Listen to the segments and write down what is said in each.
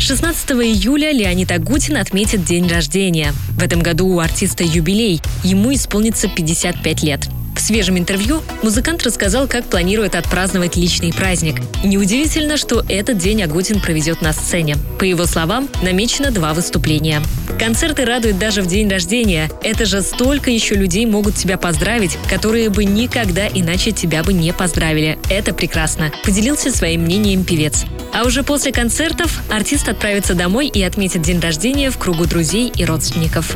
16 июля Леонид Агутин отметит день рождения. В этом году у артиста юбилей. Ему исполнится 55 лет. В свежем интервью музыкант рассказал, как планирует отпраздновать личный праздник. Неудивительно, что этот день Агутин проведет на сцене. По его словам, намечено два выступления. Концерты радуют даже в день рождения. Это же столько еще людей могут тебя поздравить, которые бы никогда иначе тебя бы не поздравили. Это прекрасно. Поделился своим мнением певец. А уже после концертов артист отправится домой и отметит день рождения в кругу друзей и родственников.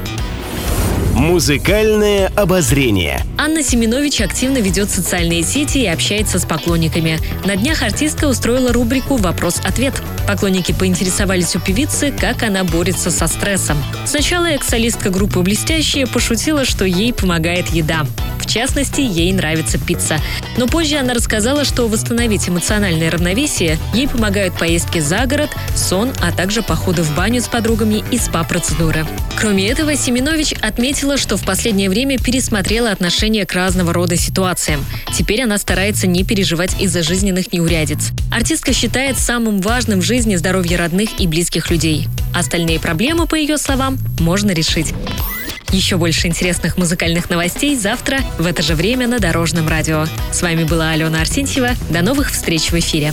Музыкальное обозрение. Анна Семенович активно ведет социальные сети и общается с поклонниками. На днях артистка устроила рубрику «Вопрос-ответ». Поклонники поинтересовались у певицы, как она борется со стрессом. Сначала экс-солистка группы «Блестящие» пошутила, что ей помогает еда. В частности, ей нравится пицца. Но позже она рассказала, что восстановить эмоциональное равновесие ей помогают поездки за город, сон, а также походы в баню с подругами и спа-процедуры. Кроме этого, Семенович отметила, что в последнее время пересмотрела отношение к разного рода ситуациям. Теперь она старается не переживать из-за жизненных неурядиц. Артистка считает самым важным в жизни здоровье родных и близких людей. Остальные проблемы, по ее словам, можно решить. Еще больше интересных музыкальных новостей завтра в это же время на Дорожном радио. С вами была Алена Арсентьева. До новых встреч в эфире.